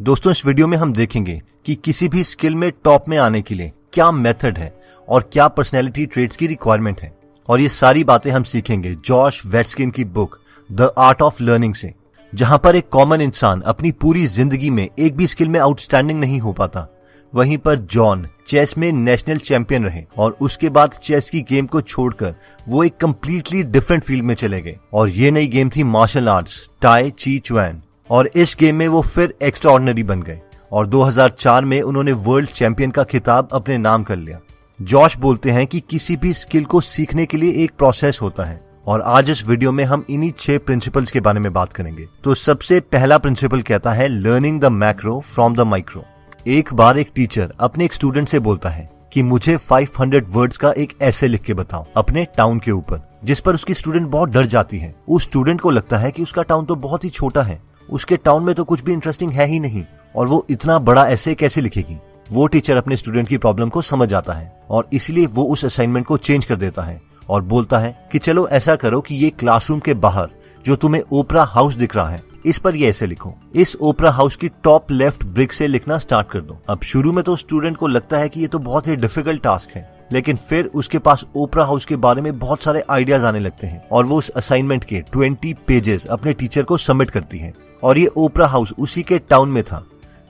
दोस्तों, इस वीडियो में हम देखेंगे कि किसी भी स्किल में टॉप में आने के लिए क्या मेथड है और क्या पर्सनैलिटी ट्रेड्स की रिक्वायरमेंट है। और ये सारी बातें हम सीखेंगे जॉश वेटस्किन की book the art of learning से, जहाँ पर एक कॉमन इंसान अपनी पूरी ज़िंदगी में एक भी स्किल में आउटस्टैंडिंग नहीं हो पाता। वहीं पर जॉन चेस में नेशनल चैंपियन रहे और उसके बाद चेस की गेम को छोड़कर वो एक कम्प्लीटली डिफरेंट फ़ील्ड में चले गए। और ये नई गेम थी मार्शल आर्ट्स टाई ची चुएन और इस गेम में वो फिर एक्स्ट्रा बन गए। और 2004 में उन्होंने वर्ल्ड चैंपियन का खिताब अपने नाम कर लिया। जॉश बोलते हैं कि किसी भी स्किल को सीखने के लिए एक प्रोसेस होता है। और आज इस वीडियो में हम इन्हीं छह प्रिंसिपल्स के बारे में बात करेंगे। तो सबसे पहला प्रिंसिपल कहता है learning the macro from the micro एक बार एक टीचर अपने एक स्टूडेंट से बोलता है कि मुझे 500 वर्ड्स का एक ऐसे लिख के बताओ अपने टाउन के ऊपर, जिस पर उसकी स्टूडेंट बहुत डर जाती है। उस स्टूडेंट को लगता है कि उसका टाउन तो बहुत ही छोटा है। उसके टाउन में तो कुछ भी इंटरेस्टिंग है ही नहीं। और वो इतना बड़ा ऐसे कैसे लिखेगी? वो टीचर अपने स्टूडेंट की प्रॉब्लम को समझ आता है और इसलिए वो उस असाइनमेंट को चेंज कर देता है और बोलता है कि चलो ऐसा करो कि ये क्लासरूम के बाहर जो तुम्हें ओपरा हाउस दिख रहा है, इस पर ये ऐसे लिखो। इस ओपरा हाउस की टॉप लेफ़्ट ब्रिक से लिखना स्टार्ट कर दो। अब शुरू में तो स्टूडेंट को लगता है कि ये तो बहुत ही डिफ़िकल्ट टास्क है, लेकिन फिर उसके पास ओपरा हाउस के बारे में बहुत सारे आइडियाज़ आने लगते हैं और वो उस असाइनमेंट के 20 पेजेस अपने टीचर को सबमिट करती है। और ये ओपरा हाउस उसी के टाउन में था,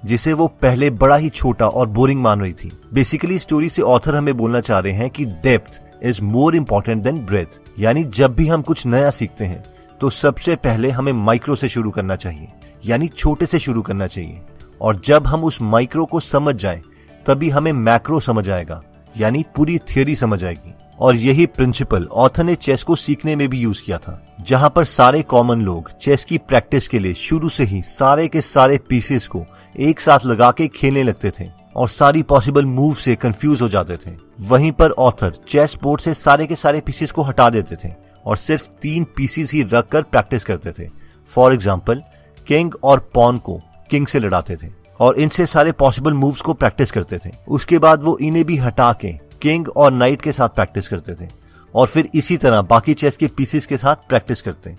जिसे वो पहले बड़ा ही छोटा और बोरिंग मान रही थी। बेसिकली स्टोरी से ऑथर हमें बोलना चाह रहे हैं कि depth is more important than breadth यानी जब भी हम कुछ नया सीखते हैं तो सबसे पहले हमें माइक्रो से शुरू करना चाहिए। यानी छोटे से शुरू करना चाहिए। और जब हम उस माइक्रो को समझ जाए, तभी हमें मैक्रो समझ आएगा। यानी पूरी थियोरी समझ आएगी। और यही प्रिंसिपल ऑथर ने चेस को सीखने में भी यूज़ किया था, जहाँ पर सारे कॉमन लोग चेस की प्रैक्टिस के लिए शुरू से ही सारे के सारे पीसेस को एक साथ लगा के खेलने लगते थे और सारी पॉसिबल मूव से कंफ्यूज हो जाते थे। वहीं पर ऑथर चेस बोर्ड से सारे के सारे पीसेस को हटा देते थे और सिर्फ़ तीन पीसीस ही रख कर प्रैक्टिस करते थे। फॉर एग्ज़ाम्पल किंग और पॉन को किंग से लड़ाते थे और इनसे सारे पॉसिबल मूव्स को प्रैक्टिस करते थे। उसके बाद वो इन्हें भी हटा के किंग और नाइट के साथ प्रैक्टिस करते थे और फिर इसी तरह बाकी चेस के पीसीस के साथ प्रैक्टिस करते हैं।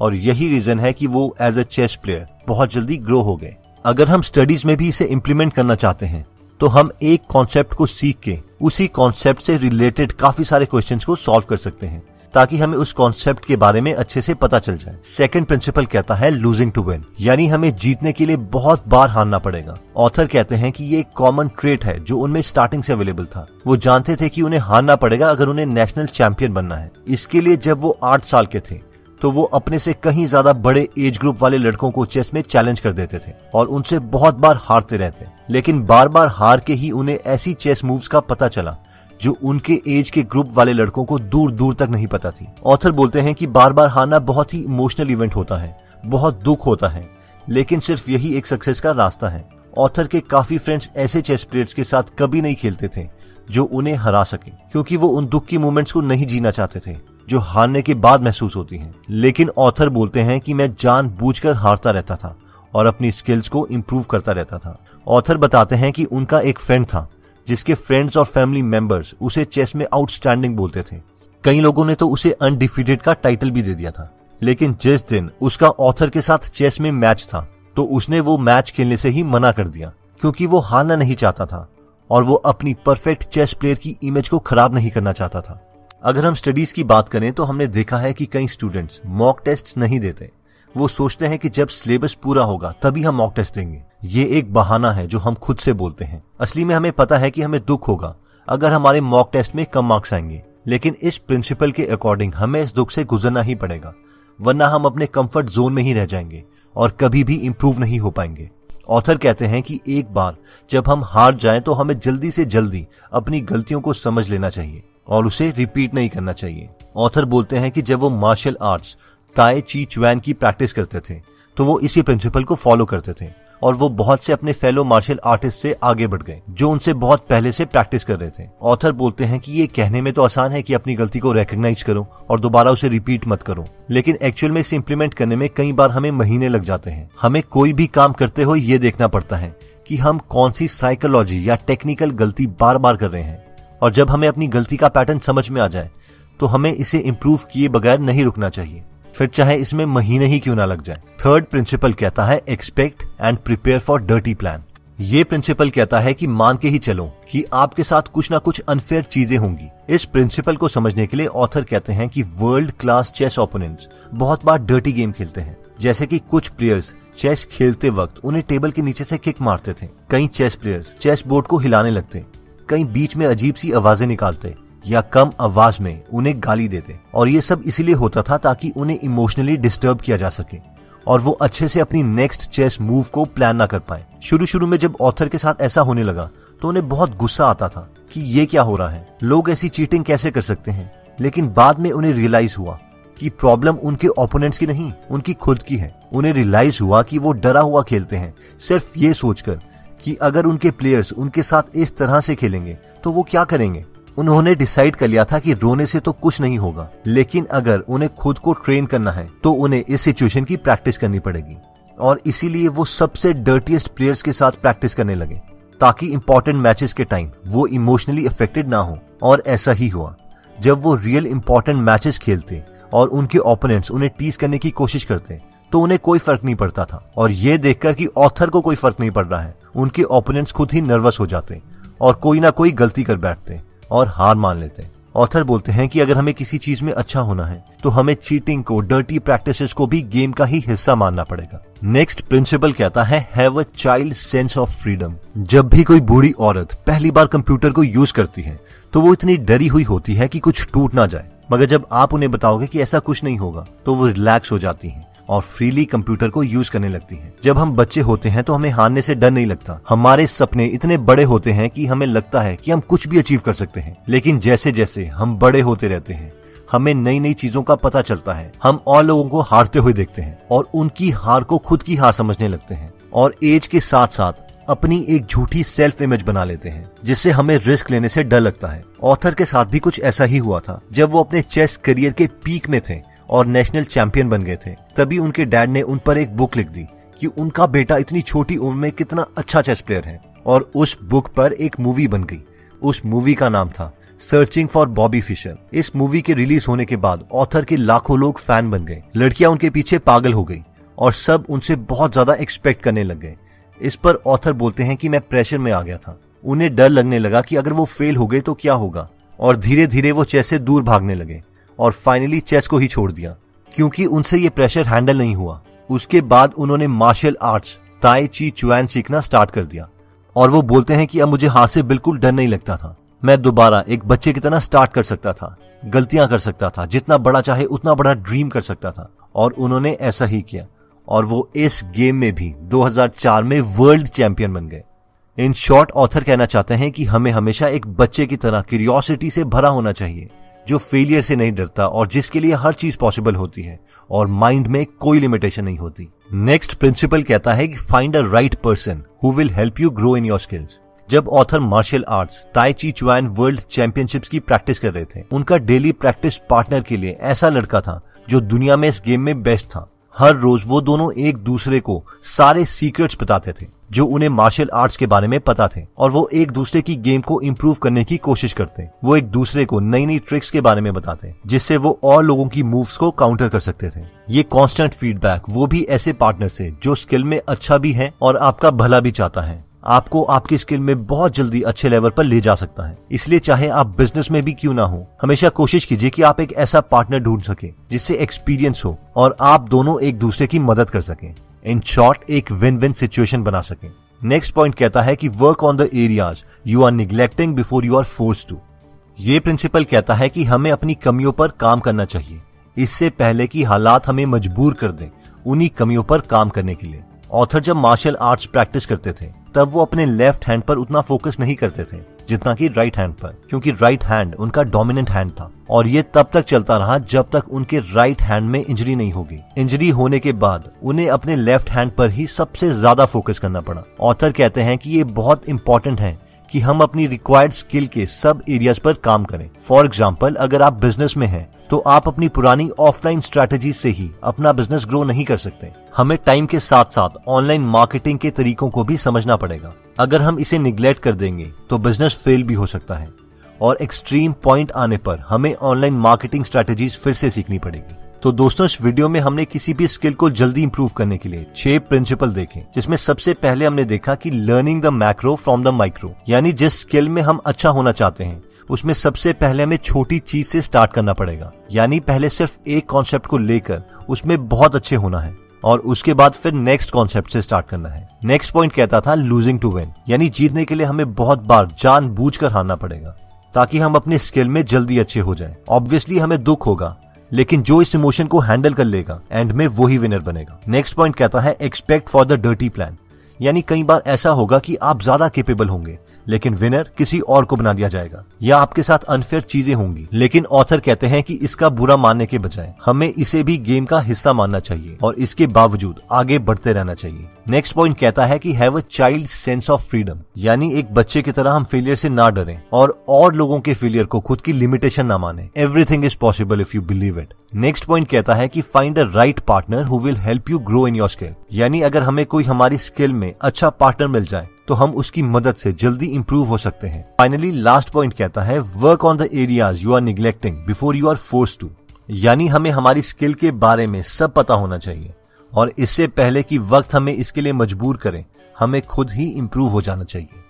और यही रीजन है कि वो एज अ चेस प्लेयर बहुत जल्दी ग्रो हो गए। अगर हम स्टडीज़ में भी इसे इम्प्लीमेंट करना चाहते हैं तो हम एक कॉन्सेप्ट को सीख के उसी कॉन्सेप्ट से रिलेटेड काफ़ी सारे क्वेश्चंस को सॉल्व कर सकते हैं। ताकि हमें उस कॉन्सेप्ट के बारे में अच्छे से पता चल जाए। सेकंड प्रिंसिपल कहता है लूजिंग टू विन यानी हमें जीतने के लिए बहुत बार हारना पड़ेगा। ऑथर कहते हैं कि ये एक कॉमन ट्रेट है जो उनमें स्टार्टिंग से अवेलेबल था। वो जानते थे कि उन्हें हारना पड़ेगा अगर उन्हें नेशनल चैंपियन बनना है। इसके लिए जब वो आठ साल के थे तो वो अपने से कहीं ज़्यादा बड़े एज ग्रुप वाले लड़कों को चेस में चैलेंज कर देते थे और उनसे बहुत बार हारते रहते। लेकिन बार बार हार के ही उन्हें ऐसी चेस मूव्स का पता चला। जो उनके एज के ग्रुप वाले लड़कों को दूर दूर तक नहीं पता थी। ऑथर बोलते हैं कि बार बार हारना बहुत ही इमोशनल इवेंट होता है, बहुत दुख होता है, लेकिन सिर्फ़ यही एक सक्सेस का रास्ता है। ऑथर के काफ़ी फ्रेंड्स ऐसे चेस प्लेयर्स के साथ कभी नहीं खेलते थे, जो उन्हें हरा सके, क्योंकि वो उन दुख की मोमेंट्स को नहीं जीना चाहते थे, जो हारने के बाद महसूस होती हैं। लेकिन ऑथर बोलते हैं कि मैं जान बूझकर हारता रहता था और अपनी स्किल्स को इम्प्रूव करता रहता था। ऑथर बताते हैं कि उनका एक फ्रेंड था जिसके फ्रेंड्स और फैमिली मेंबर्स उसे चेस में आउटस्टैंडिंग बोलते थे। कई लोगों ने तो उसे अनडिफीटेड का टाइटल भी दे दिया था। लेकिन जिस दिन उसका ऑथर के साथ चेस में मैच था तो उसने वो मैच खेलने से ही मना कर दिया, क्योंकि वो हारना नहीं चाहता था, और वो अपनी परफेक्ट चेस प्लेयर की इमेज को खराब नहीं करना चाहता था। अगर हम स्टडीज़ की बात करें तो हमने देखा है कि कई स्टूडेंट्स मॉक टेस्ट नहीं देते। वो सोचते हैं कि जब सिलेबस पूरा होगा, तभी हम मॉक टेस्ट देंगे। ये एक बहाना है जो हम खुद से बोलते हैं। असली में हमें पता है कि हमें दुख होगा, अगर हमारे मॉक टेस्ट में कम मार्क्स आएँगे। लेकिन इस प्रिंसिपल के अकॉर्डिंग हमें इस दुख से गुजरना ही पड़ेगा, वरना हम अपने कंफर्ट जोन में ही रह जाएँगे और कभी भी इम्प्रूव नहीं हो पाएँगे। ऑथर कहते हैं कि एक बार जब हम हार जाएँ तो हमें जल्दी से जल्दी अपनी गलतियों को समझ लेना चाहिए और उसे रिपीट नहीं करना चाहिए। ऑथर बोलते हैं कि जब वो मार्शल आर्ट्स ताए ची चुवैन की प्रैक्टिस करते थे तो वो इसी प्रिंसिपल को फॉलो करते थे। और वो बहुत से अपने फेलो मार्शल आर्टिस्ट से आगे बढ़ गए, जो उनसे बहुत पहले से प्रैक्टिस कर रहे थे। ऑथर बोलते हैं कि ये कहने में तो आसान है कि अपनी गलती को रिकग्नाइज करो और दोबारा उसे रिपीट मत करो। लेकिन एक्चुअल में इसे इम्प्लीमेंट करने में कई बार हमें महीने लग जाते हैं। हमें कोई भी काम करते हुए ये देखना पड़ता है कि हम कौन सी साइकोलॉजी या टेक्निकल गलती बार बार कर रहे हैं। और जब हमें अपनी गलती का पैटर्न समझ में आ जाए तो हमें इसे इम्प्रूव किए बगैर नहीं रुकना चाहिए। फिर चाहे इसमें महीने ही क्यों ना लग जाए। थर्ड प्रिंसिपल कहता है expect and prepare for dirty plan ये प्रिंसिपल कहता है कि मान के ही चलो कि आपके साथ कुछ ना कुछ अनफेयर चीज़ें होंगी। इस प्रिंसिपल को समझने के लिए ऑथर कहते हैं कि वर्ल्ड क्लास चेस ओपोनेंट्स बहुत बार डर्टी गेम खेलते हैं। जैसे कि कुछ प्लेयर्स चेस खेलते वक्त उन्हें टेबल के नीचे से किक मारते थे। कई चेस प्लेयर्स चेस बोर्ड को हिलाने लगते। कई बीच में अजीब सी आवाज़ें निकालते। या कम आवाज़ में उन्हें गाली देते। और ये सब इसीलिए होता था ताकि उन्हें इमोशनली डिस्टर्ब किया जा सके और वो अच्छे से अपनी नेक्स्ट चेस मूव को प्लान ना कर पाए। शुरू शुरू में जब ऑथर के साथ ऐसा होने लगा तो उन्हें बहुत गुस्सा आता था कि ये क्या हो रहा है, लोग ऐसी चीटिंग कैसे कर सकते हैं? लेकिन बाद में उन्हें रियलाइज़ हुआ कि प्रॉब्लम उनके ओपोनेंट्स की नहीं, उनकी खुद की है। उन्हें रियलाइज़ हुआ कि वो डरा हुआ खेलते हैं। सिर्फ़ ये सोचकर कि अगर उनके प्लेयर्स उनके साथ इस तरह से खेलेंगे तो वो क्या करेंगे? उन्होंने डिसाइड कर लिया था कि रोने से तो कुछ नहीं होगा। लेकिन अगर उन्हें खुद को ट्रेन करना है तो उन्हें इस सिचुएशन की प्रैक्टिस करनी पड़ेगी। और इसीलिए वो सबसे डर्टीएस्ट प्लेयर्स के साथ प्रैक्टिस करने लगे, ताकि इंपॉर्टेंट मैचेस के टाइम वो इमोशनली अफेक्टेड ना हो। और ऐसा ही हुआ। जब वो रियल इंपॉर्टेंट मैचेस खेलते और उनके ओपोनेंट्स उन्हें टीज करने की कोशिश करते तो उन्हें कोई फ़र्क नहीं पड़ता था। और ये देखकर कि ऑथर को कोई फ़र्क नहीं पड़ रहा है। उनके ओपोनेंट्स खुद ही नर्वस हो जाते और कोई ना कोई गलती कर बैठते। और हार मान लेते हैं। ऑथर बोलते हैं कि अगर हमें किसी चीज़ में अच्छा होना है तो हमें चीटिंग को डर्टी प्रैक्टिसेस को भी गेम का ही हिस्सा मानना पड़ेगा। नेक्स्ट प्रिंसिपल कहता है have a child sense of freedom जब भी कोई बूढ़ी औरत पहली बार कंप्यूटर को यूज़ करती है तो वो इतनी डरी हुई होती है कि कुछ टूट ना जाए। मगर जब आप उन्हें बताओगे कि ऐसा कुछ नहीं होगा तो वो रिलैक्स हो जाती हैं। और फ्रीली कंप्यूटर को यूज़ करने लगती है। जब हम बच्चे होते हैं तो हमें हारने से डर नहीं लगता। हमारे सपने इतने बड़े होते हैं कि हमें लगता है कि हम कुछ भी अचीव कर सकते हैं। लेकिन जैसे जैसे हम बड़े होते रहते हैं, हमें नई नई चीज़ों का पता चलता है। हम और लोगों को हारते हुए देखते हैं और उनकी हार को खुद की हार समझने लगते हैं और एज के साथ साथ अपनी एक झूठी सेल्फ इमेज बना लेते हैं, जिससे हमें रिस्क लेने से डर लगता है। ऑथर के साथ भी कुछ ऐसा ही हुआ था, जब वो अपने चेस करियर के पीक में थे। और नेशनल चैंपियन बन गए थे। तभी उनके डैड ने उन पर एक बुक लिख दी कि उनका बेटा इतनी छोटी उम्र में कितना अच्छा चेस प्लेयर है। और उस बुक पर एक मूवी बन गई। उस मूवी का नाम था सर्चिंग फॉर बॉबी फिशर इस मूवी के रिलीज़ होने के बाद ऑथर के लाखों लोग फ़ैन बन गए। लड़कियाँ उनके पीछे पागल हो गई और सब उनसे बहुत ज़्यादा एक्सपेक्ट करने लग गए। इस पर ऑथर बोलते हैं कि मैं प्रेशर में आ गया था। उन्हें डर लगने लगा कि अगर वो फेल हो गए तो क्या होगा? और धीरे धीरे वो चेस से दूर भागने लगे। और फाइनली चेस को ही छोड़ दिया, क्योंकि उनसे ये प्रेशर हैंडल नहीं हुआ। उसके बाद उन्होंने मार्शल आर्ट्स ताई ची चुआन सीखना स्टार्ट कर दिया। और वो बोलते हैं कि अब मुझे हाथ से बिल्कुल डर नहीं लगता था। मैं दोबारा एक बच्चे की तरह स्टार्ट कर सकता था, गलतियाँ कर सकता था, जितना बड़ा चाहे उतना बड़ा ड्रीम कर सकता था। और उन्होंने ऐसा ही किया। और वो इस गेम में भी 2004 में वर्ल्ड चैंपियन बन गए। इन शॉर्ट ऑथर कहना चाहते हैं कि हमें हमेशा एक बच्चे की तरह क्यूरियोसिटी से भरा होना चाहिए। जो फेलियर से नहीं डरता और जिसके लिए हर चीज़ पॉसिबल होती है और माइंड में कोई लिमिटेशन नहीं होती। नेक्स्ट प्रिंसिपल कहता है कि find a right person who will help you grow in your skills जब author martial arts Tai Chi Chuan world championships की प्रैक्टिस कर रहे थे, उनका डेली प्रैक्टिस पार्टनर के लिए ऐसा लड़का था जो दुनिया में इस गेम में बेस्ट था। हर रोज वो दोनों एक दूसरे को सारे सीक्रेट्स बताते थे। जो उन्हें मार्शल आर्ट्स के बारे में पता थे और वो एक दूसरे की गेम को इम्प्रूव करने की कोशिश करते वो एक दूसरे को नई नई ट्रिक्स के बारे में बताते जिससे वो और लोगों की मूव्स को काउंटर कर सकते थे। ये कांस्टेंट फीडबैक वो भी ऐसे पार्टनर से जो स्किल में अच्छा भी है और आपका भला भी चाहता है। आपको आपकी स्किल में बहुत जल्दी अच्छे लेवल पर ले जा सकता है। इसलिए चाहे आप बिज़नेस में भी क्यों ना हो, हमेशा कोशिश कीजिए कि आप एक ऐसा पार्टनर ढूंढ सके, जिससे एक्सपीरियंस हो और आप दोनों एक दूसरे की मदद कर सकें। इन शॉर्ट एक विन विन सिचुएशन बना सके। नेक्स्ट पॉइंट कहता है कि work on the areas you are neglecting before you are force to ये प्रिंसिपल कहता है कि हमें अपनी कमियों पर काम करना चाहिए। इससे पहले कि हालात हमें मजबूर कर दें, उन्हीं कमियों पर काम करने के लिए। ऑथर जब मार्शल आर्ट्स प्रैक्टिस करते थे तब वो अपने लेफ़्ट हैंड पर उतना फोकस नहीं करते थे, जितना कि राइट हैंड पर, क्योंकि राइट हैंड उनका डोमिनेंट हैंड था, और ये तब तक चलता रहा जब तक उनके राइट हैंड में इंजरी नहीं होगी। इंजरी होने के बाद उन्हें अपने लेफ़्ट हैंड पर ही सबसे ज़्यादा फोकस करना पड़ा। ऑथर कहते हैं कि ये बहुत इंपॉर्टेंट है कि हम अपनी रिक्वायर्ड स्किल के सब एरियाज़ पर काम करें। फॉर एग्ज़ाम्पल अगर आप बिज़नेस में हैं तो आप अपनी पुरानी ऑफलाइन स्ट्रेटेजी से ही अपना बिज़नेस ग्रो नहीं कर सकते। हमें टाइम के साथ साथ ऑनलाइन मार्केटिंग के तरीकों को भी समझना पड़ेगा। अगर हम इसे निग्लेक्ट कर देंगे तो बिज़नेस फेल भी हो सकता है। और एक्सट्रीम पॉइंट आने पर हमें ऑनलाइन मार्केटिंग स्ट्रेटेजीज फिर से सीखनी पड़ेगी। तो दोस्तों, इस वीडियो में हमने किसी भी स्किल को जल्दी इंप्रूव करने के लिए छह प्रिंसिपल देखे, जिसमें सबसे पहले हमने देखा कि learning the macro from the micro यानी जिस स्किल में हम अच्छा होना चाहते हैं, उसमें सबसे पहले हमें छोटी चीज़ से स्टार्ट करना पड़ेगा यानी पहले सिर्फ़ एक कॉन्सेप्ट को लेकर उसमें बहुत अच्छे होना है, और उसके बाद फिर नेक्स्ट कॉन्सेप्ट से स्टार्ट करना है नेक्स्ट पॉइंट कहता था लूजिंग टू विन यानी जीतने के लिए हमें बहुत बार जान बूझ हारना पड़ेगा, ताकि हम अपने स्किल में जल्दी अच्छे हो जाएँ। ऑब्वियसली हमें दुख होगा लेकिन जो इस इमोशन को हैंडल कर लेगा एंड में वही विनर बनेगा। नेक्स्ट पॉइंट कहता है expect for the dirty plan यानी कई बार ऐसा होगा कि आप ज़्यादा केपेबल होंगे, लेकिन विनर किसी और को बना दिया जाएगा, या आपके साथ अनफेयर चीज़ें होंगी। लेकिन ऑथर कहते हैं कि इसका बुरा मानने के बजाय, हमें इसे भी गेम का हिस्सा मानना चाहिए, और इसके बावजूद आगे बढ़ते रहना चाहिए। नेक्स्ट पॉइंट कहता है कि have a child sense of freedom यानी एक बच्चे की तरह हम फेलियर से ना डरें और और लोगों के फेलियर को खुद की लिमिटेशन ना माने। Everything is possible if you believe it next point कहता है कि find a right partner who will help you grow in your skill यानी अगर हमें कोई हमारी स्किल में अच्छा पार्टनर मिल जाए तो हम उसकी मदद से जल्दी इंप्रूव हो सकते हैं। फाइनली लास्ट पॉइंट कहता है work on the areas you are neglecting before you are force to यानी हमें हमारी स्किल के बारे में सब पता होना चाहिए। और इससे पहले कि वक्त हमें इसके लिए मजबूर करें, हमें खुद ही इम्प्रूव हो जाना चाहिए।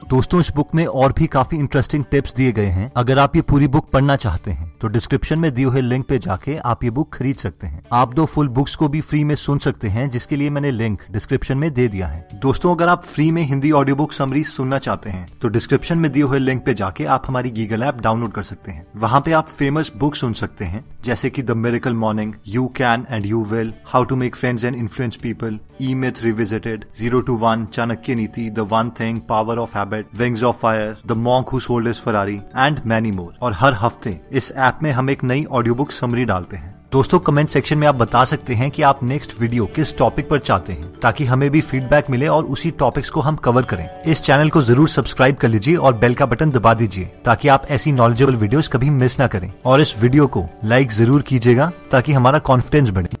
दोस्तों, इस बुक में और भी काफ़ी इंटरेस्टिंग टिप्स दिए गए हैं। अगर आप ये पूरी बुक पढ़ना चाहते हैं तो डिस्क्रिप्शन में दिए हुए लिंक पे जाके आप ये बुक खरीद सकते हैं। आप दो फुल बुक्स को भी फ्री में सुन सकते हैं, जिसके लिए मैंने लिंक डिस्क्रिप्शन में दे दिया है। दोस्तों, अगर आप फ्री में हिंदी ऑडियो बुक समरी सुनना चाहते हैं तो डिस्क्रिप्शन में दिए हुए लिंक पे जाके आप हमारी गीगल ऐप डाउनलोड कर सकते हैं। वहाँ पे आप फ़ेमस बुक सुन सकते हैं, जैसे की the miracle morning you can and you will how to make friends and influence people E myth revisited zero to one Chanakya Niti the one thing power of habit wings of fire the monk who sold is Ferrari and many more और हर हफ़्ते इस app में हम एक नई audio book summary डालते हैं। दोस्तों कमेंट सेक्शन में आप बता सकते हैं कि आप नेक्स्ट वीडियो किस टॉपिक पर चाहते हैं, ताकि हमें भी फीडबैक मिले और उसी टॉपिक्स को हम कवर करें। इस चैनल को ज़रूर सब्सक्राइब कर लीजिए और बेल का बटन दबा दीजिए, ताकि आप ऐसी नॉलेजेबल वीडियोस कभी मिस ना करें। और इस वीडियो को लाइक ज़रूर कीजिएगा, ताकि हमारा कॉन्फिडेंस बढ़े।